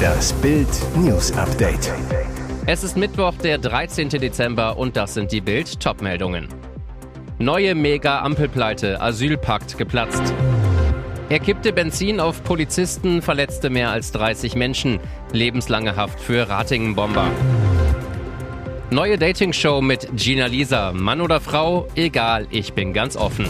Das Bild News Update. Es ist Mittwoch, der 13. Dezember und das sind die Bild Topmeldungen. Neue Mega-Ampelpleite, Asylpakt geplatzt. Er kippte Benzin auf Polizisten, verletzte mehr als 30 Menschen. Lebenslange Haft für Ratingen-Bomber. Neue Dating-Show mit Gina Lisa. Mann oder Frau? Egal, ich bin ganz offen.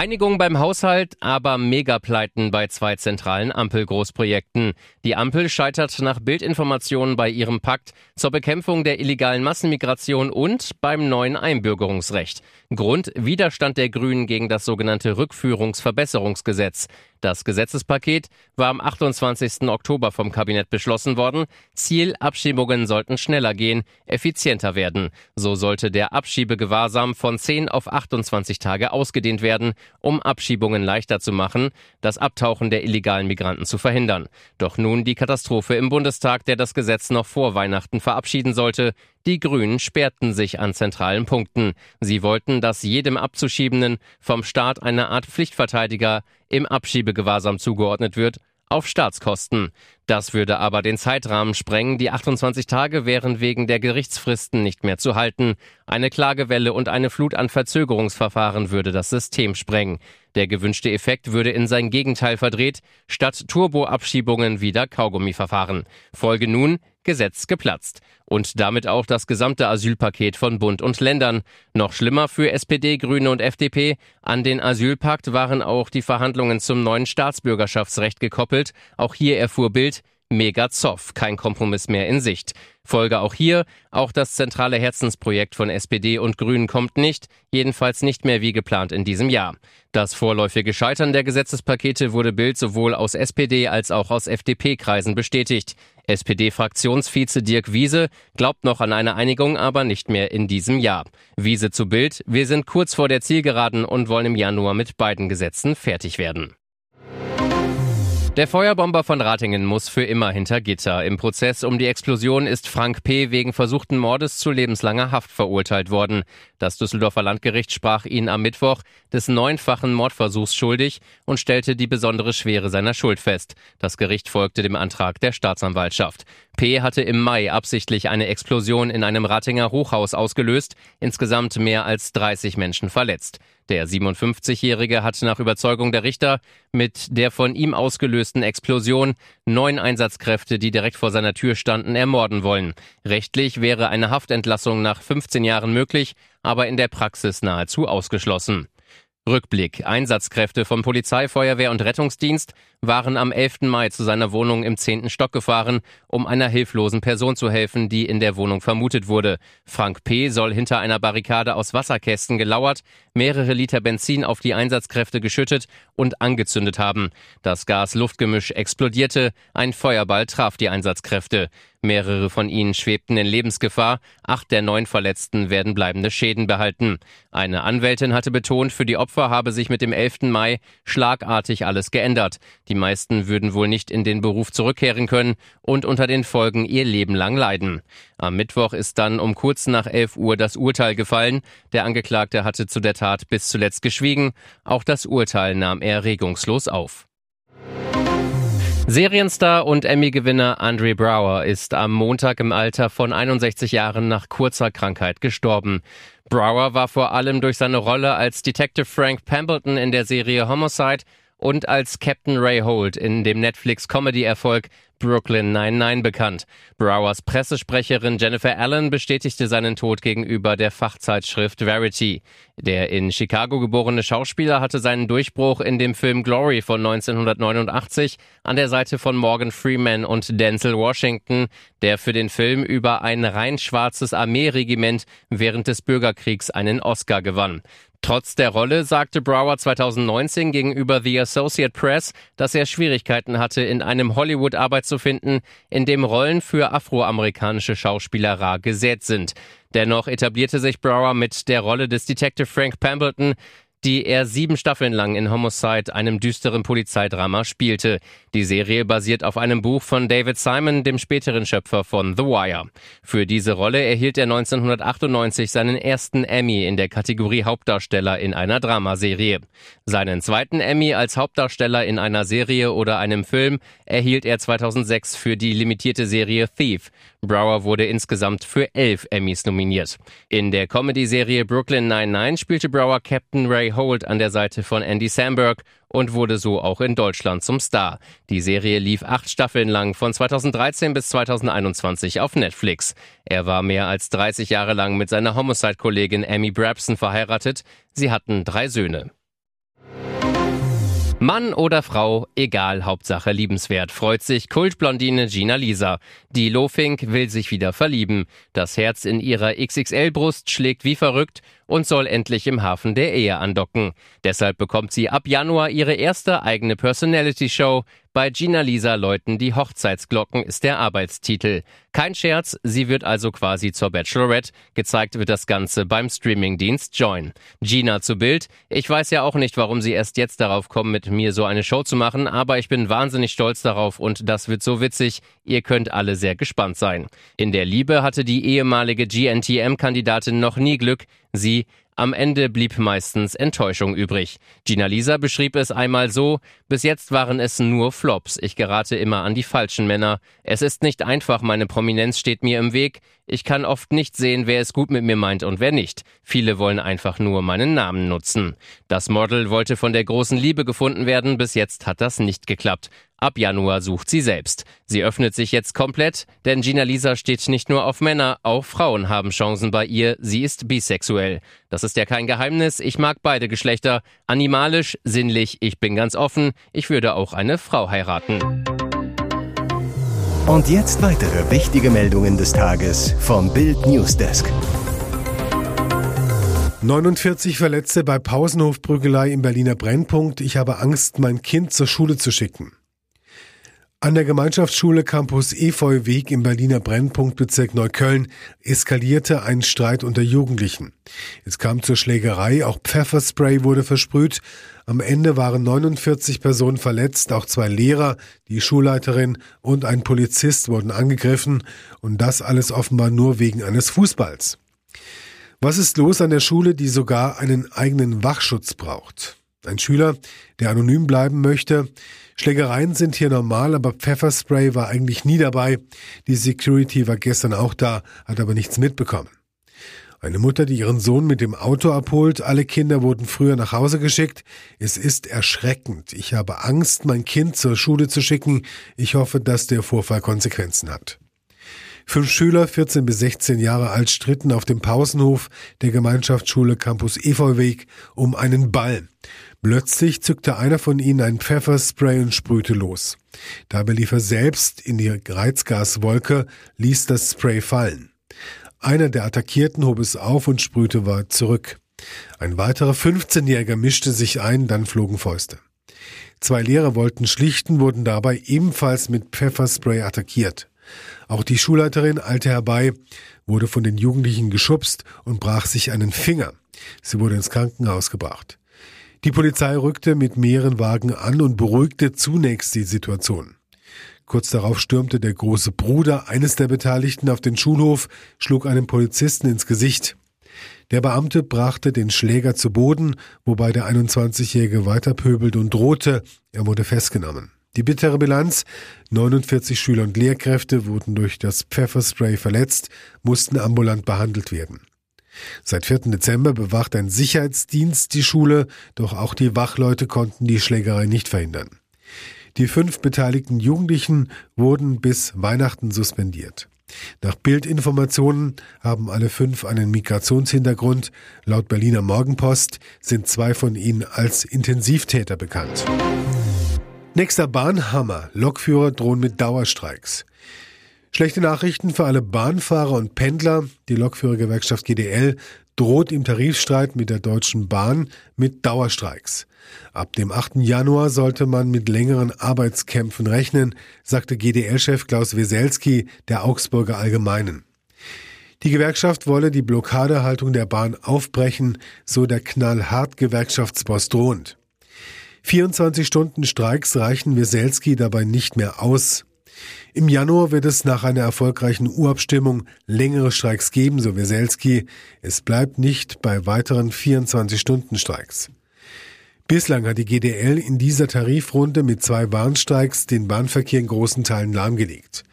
Einigung beim Haushalt, aber Megapleiten bei zwei zentralen Ampelgroßprojekten. Die Ampel scheitert nach Bildinformationen bei ihrem Pakt zur Bekämpfung der illegalen Massenmigration und beim neuen Einbürgerungsrecht. Grund Widerstand der Grünen gegen das sogenannte Rückführungsverbesserungsgesetz. Das Gesetzespaket war am 28. Oktober vom Kabinett beschlossen worden. Ziel, Abschiebungen sollten schneller gehen, effizienter werden. So sollte der Abschiebegewahrsam von 10 auf 28 Tage ausgedehnt werden, um Abschiebungen leichter zu machen, das Abtauchen der illegalen Migranten zu verhindern. Doch nun die Katastrophe im Bundestag, der das Gesetz noch vor Weihnachten verabschieden sollte. Die Grünen sperrten sich an zentralen Punkten. Sie wollten, dass jedem Abzuschiebenden vom Staat eine Art Pflichtverteidiger im Abschiebegewahrsam zugeordnet wird, auf Staatskosten. Das würde aber den Zeitrahmen sprengen. Die 28 Tage wären wegen der Gerichtsfristen nicht mehr zu halten. Eine Klagewelle und eine Flut an Verzögerungsverfahren würde das System sprengen. Der gewünschte Effekt würde in sein Gegenteil verdreht, statt Turboabschiebungen wieder Kaugummiverfahren. Folge nun Gesetz geplatzt. Und damit auch das gesamte Asylpaket von Bund und Ländern. Noch schlimmer für SPD, Grüne und FDP. An den Asylpakt waren auch die Verhandlungen zum neuen Staatsbürgerschaftsrecht gekoppelt. Auch hier erfuhr Bild, Mega Zoff, kein Kompromiss mehr in Sicht. Folge auch hier, auch das zentrale Herzensprojekt von SPD und Grünen kommt nicht, jedenfalls nicht mehr wie geplant in diesem Jahr. Das vorläufige Scheitern der Gesetzespakete wurde Bild sowohl aus SPD als auch aus FDP-Kreisen bestätigt. SPD-Fraktionsvize Dirk Wiese glaubt noch an eine Einigung, aber nicht mehr in diesem Jahr. Wiese zu Bild, wir sind kurz vor der Zielgeraden und wollen im Januar mit beiden Gesetzen fertig werden. Der Feuerbomber von Ratingen muss für immer hinter Gitter. Im Prozess um die Explosion ist Frank P. wegen versuchten Mordes zu lebenslanger Haft verurteilt worden. Das Düsseldorfer Landgericht sprach ihn am Mittwoch des neunfachen Mordversuchs schuldig und stellte die besondere Schwere seiner Schuld fest. Das Gericht folgte dem Antrag der Staatsanwaltschaft. P. hatte im Mai absichtlich eine Explosion in einem Ratinger Hochhaus ausgelöst, insgesamt mehr als 30 Menschen verletzt. Der 57-Jährige hat nach Überzeugung der Richter mit der von ihm ausgelösten Explosion neun Einsatzkräfte, die direkt vor seiner Tür standen, ermorden wollen. Rechtlich wäre eine Haftentlassung nach 15 Jahren möglich, aber in der Praxis nahezu ausgeschlossen. Rückblick. Einsatzkräfte von Polizei, Feuerwehr und Rettungsdienst waren am 11. Mai zu seiner Wohnung im 10. Stock gefahren, um einer hilflosen Person zu helfen, die in der Wohnung vermutet wurde. Frank P. soll hinter einer Barrikade aus Wasserkästen gelauert, mehrere Liter Benzin auf die Einsatzkräfte geschüttet und angezündet haben. Das Gas-Luftgemisch explodierte, ein Feuerball traf die Einsatzkräfte. Mehrere von ihnen schwebten in Lebensgefahr, acht der neun Verletzten werden bleibende Schäden behalten. Eine Anwältin hatte betont, für die Opfer habe sich mit dem 11. Mai schlagartig alles geändert. Die meisten würden wohl nicht in den Beruf zurückkehren können und unter den Folgen ihr Leben lang leiden. Am Mittwoch ist dann um kurz nach 11 Uhr das Urteil gefallen. Der Angeklagte hatte zu der Tat bis zuletzt geschwiegen. Auch das Urteil nahm er regungslos auf. Serienstar und Emmy-Gewinner Andre Brower ist am Montag im Alter von 61 Jahren nach kurzer Krankheit gestorben. Brower war vor allem durch seine Rolle als Detective Frank Pambleton in der Serie Homicide und als Captain Ray Holt in dem Netflix-Comedy-Erfolg Brooklyn 99 bekannt. Browers Pressesprecherin Jennifer Allen bestätigte seinen Tod gegenüber der Fachzeitschrift Verity. Der in Chicago geborene Schauspieler hatte seinen Durchbruch in dem Film Glory von 1989 an der Seite von Morgan Freeman und Denzel Washington, der für den Film über ein rein schwarzes Armeeregiment während des Bürgerkriegs einen Oscar gewann. Trotz der Rolle sagte Brower 2019 gegenüber The Associate Press, dass er Schwierigkeiten hatte, in einem Hollywood Arbeit zu finden, in dem Rollen für afroamerikanische Schauspieler rar gesät sind. Dennoch etablierte sich Brower mit der Rolle des Detective Frank Pambleton die er sieben Staffeln lang in Homicide, einem düsteren Polizeidrama, spielte. Die Serie basiert auf einem Buch von David Simon, dem späteren Schöpfer von The Wire. Für diese Rolle erhielt er 1998 seinen ersten Emmy in der Kategorie Hauptdarsteller in einer Dramaserie. Seinen zweiten Emmy als Hauptdarsteller in einer Serie oder einem Film erhielt er 2006 für die limitierte Serie Thief. Brower wurde insgesamt für elf Emmys nominiert. In der Comedy-Serie Brooklyn Nine-Nine spielte Brower Captain Ray Holt an der Seite von Andy Samberg und wurde so auch in Deutschland zum Star. Die Serie lief acht Staffeln lang von 2013 bis 2021 auf Netflix. Er war mehr als 30 Jahre lang mit seiner Homicide-Kollegin Amy Brabson verheiratet. Sie hatten drei Söhne. Mann oder Frau, egal, Hauptsache liebenswert, freut sich Kultblondine Gina Lisa. Die Lofink will sich wieder verlieben. Das Herz in ihrer XXL-Brust schlägt wie verrückt und soll endlich im Hafen der Ehe andocken. Deshalb bekommt sie ab Januar ihre erste eigene Personality-Show. Bei Gina Lisa läuten die Hochzeitsglocken ist der Arbeitstitel. Kein Scherz, sie wird also quasi zur Bachelorette. Gezeigt wird das Ganze beim Streamingdienst Join. Gina zu Bild. Ich weiß ja auch nicht, warum sie erst jetzt darauf kommen, mit mir so eine Show zu machen, aber ich bin wahnsinnig stolz darauf und das wird so witzig. Ihr könnt alle sehr gespannt sein. In der Liebe hatte die ehemalige GNTM-Kandidatin noch nie Glück. Sie am Ende blieb meistens Enttäuschung übrig. Gina Lisa beschrieb es einmal so, bis jetzt waren es nur Flops. Ich gerate immer an die falschen Männer. Es ist nicht einfach, meine Prominenz steht mir im Weg. Ich kann oft nicht sehen, wer es gut mit mir meint und wer nicht. Viele wollen einfach nur meinen Namen nutzen. Das Model wollte von der großen Liebe gefunden werden, bis jetzt hat das nicht geklappt. Ab Januar sucht sie selbst. Sie öffnet sich jetzt komplett, denn Gina Lisa steht nicht nur auf Männer, auch Frauen haben Chancen bei ihr. Sie ist bisexuell. Das ist ja kein Geheimnis. Ich mag beide Geschlechter. Animalisch, sinnlich, ich bin ganz offen. Ich würde auch eine Frau heiraten. Und jetzt weitere wichtige Meldungen des Tages vom Bild Newsdesk. 49 Verletzte bei Pausenhofprügelei im Berliner Brennpunkt. Ich habe Angst, mein Kind zur Schule zu schicken. An der Gemeinschaftsschule Campus Efeuweg im Berliner Brennpunktbezirk Neukölln eskalierte ein Streit unter Jugendlichen. Es kam zur Schlägerei, auch Pfefferspray wurde versprüht. Am Ende waren 49 Personen verletzt, auch zwei Lehrer, die Schulleiterin und ein Polizist wurden angegriffen und das alles offenbar nur wegen eines Fußballs. Was ist los an der Schule, die sogar einen eigenen Wachschutz braucht? Ein Schüler, der anonym bleiben möchte. Schlägereien sind hier normal, aber Pfefferspray war eigentlich nie dabei. Die Security war gestern auch da, hat aber nichts mitbekommen. Eine Mutter, die ihren Sohn mit dem Auto abholt. Alle Kinder wurden früher nach Hause geschickt. Es ist erschreckend. Ich habe Angst, mein Kind zur Schule zu schicken. Ich hoffe, dass der Vorfall Konsequenzen hat. Fünf Schüler, 14 bis 16 Jahre alt, stritten auf dem Pausenhof der Gemeinschaftsschule Campus Efeuweg um einen Ball. Plötzlich zückte einer von ihnen ein Pfefferspray und sprühte los. Dabei lief er selbst in die Reizgaswolke, ließ das Spray fallen. Einer der Attackierten hob es auf und sprühte weit zurück. Ein weiterer 15-Jähriger mischte sich ein, dann flogen Fäuste. Zwei Lehrer wollten schlichten, wurden dabei ebenfalls mit Pfefferspray attackiert. Auch die Schulleiterin eilte herbei, wurde von den Jugendlichen geschubst und brach sich einen Finger. Sie wurde ins Krankenhaus gebracht. Die Polizei rückte mit mehreren Wagen an und beruhigte zunächst die Situation. Kurz darauf stürmte der große Bruder eines der Beteiligten auf den Schulhof, schlug einen Polizisten ins Gesicht. Der Beamte brachte den Schläger zu Boden, wobei der 21-Jährige weiter pöbelte und drohte. Er wurde festgenommen. Die bittere Bilanz 49 Schüler und Lehrkräfte wurden durch das Pfefferspray verletzt, mussten ambulant behandelt werden. Seit 4. Dezember bewacht ein Sicherheitsdienst die Schule, doch auch die Wachleute konnten die Schlägerei nicht verhindern. Die fünf beteiligten Jugendlichen wurden bis Weihnachten suspendiert. Nach Bildinformationen haben alle fünf einen Migrationshintergrund. Laut Berliner Morgenpost sind zwei von ihnen als Intensivtäter bekannt. Nächster Bahnhammer. Lokführer drohen mit Dauerstreiks. Schlechte Nachrichten für alle Bahnfahrer und Pendler. Die Lokführergewerkschaft GDL droht im Tarifstreit mit der Deutschen Bahn mit Dauerstreiks. Ab dem 8. Januar sollte man mit längeren Arbeitskämpfen rechnen, sagte GDL-Chef Klaus Weselski der Augsburger Allgemeinen. Die Gewerkschaft wolle die Blockadehaltung der Bahn aufbrechen, so der knallhart Gewerkschaftsboss drohend. 24 Stunden Streiks reichen Weselski dabei nicht mehr aus. Im Januar wird es nach einer erfolgreichen Urabstimmung längere Streiks geben, so Weselski. Es bleibt nicht bei weiteren 24-Stunden-Streiks. Bislang hat die GDL in dieser Tarifrunde mit zwei Warnstreiks den Bahnverkehr in großen Teilen lahmgelegt.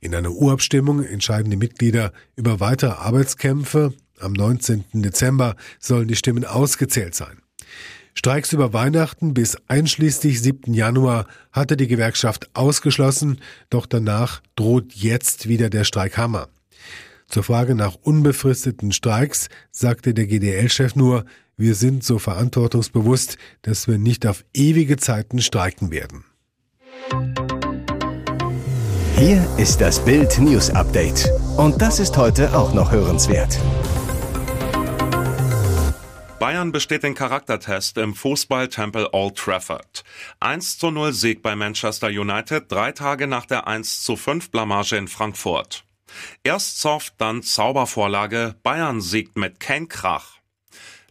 In einer Urabstimmung entscheiden die Mitglieder über weitere Arbeitskämpfe. Am 19. Dezember sollen die Stimmen ausgezählt sein. Streiks über Weihnachten bis einschließlich 7. Januar hatte die Gewerkschaft ausgeschlossen, doch danach droht jetzt wieder der Streikhammer. Zur Frage nach unbefristeten Streiks sagte der GDL-Chef nur, wir sind so verantwortungsbewusst, dass wir nicht auf ewige Zeiten streiken werden. Hier ist das Bild News Update. Und das ist heute auch noch hörenswert. Bayern besteht den Charaktertest im Fußballtempel Old Trafford. 1 zu 0 Sieg bei Manchester United, drei Tage nach der 1 zu 5 Blamage in Frankfurt. Erst Zoff, dann Zaubervorlage, Bayern siegt mit Kane Krach.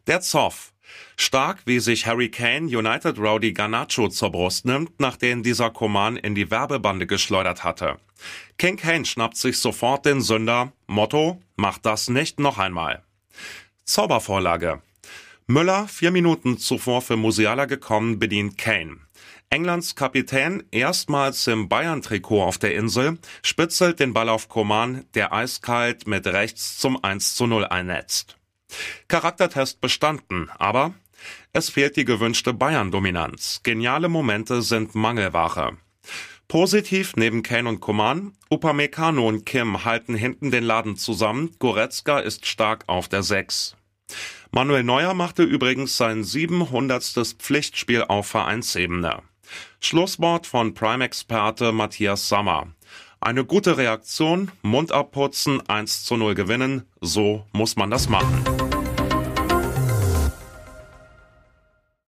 Der Zoff. Stark, wie sich Harry Kane United Rowdy Garnacho zur Brust nimmt, nachdem dieser Koman in die Werbebande geschleudert hatte. King Kane schnappt sich sofort den Sünder. Motto, macht das nicht noch einmal. Zaubervorlage. Müller, vier Minuten zuvor für Musiala gekommen, bedient Kane. Englands Kapitän, erstmals im Bayern-Trikot auf der Insel, spitzelt den Ball auf Koman, der eiskalt mit rechts zum 1 zu 0 einnetzt. Charaktertest bestanden, aber es fehlt die gewünschte Bayern-Dominanz. Geniale Momente sind Mangelware. Positiv neben Kane und Coman, Upamecano und Kim halten hinten den Laden zusammen, Goretzka ist stark auf der 6. Manuel Neuer machte übrigens sein 700. Pflichtspiel auf Vereinsebene. Schlusswort von Prime-Experte Matthias Sammer. Eine gute Reaktion, Mund abputzen, 1 zu 0 gewinnen, so muss man das machen.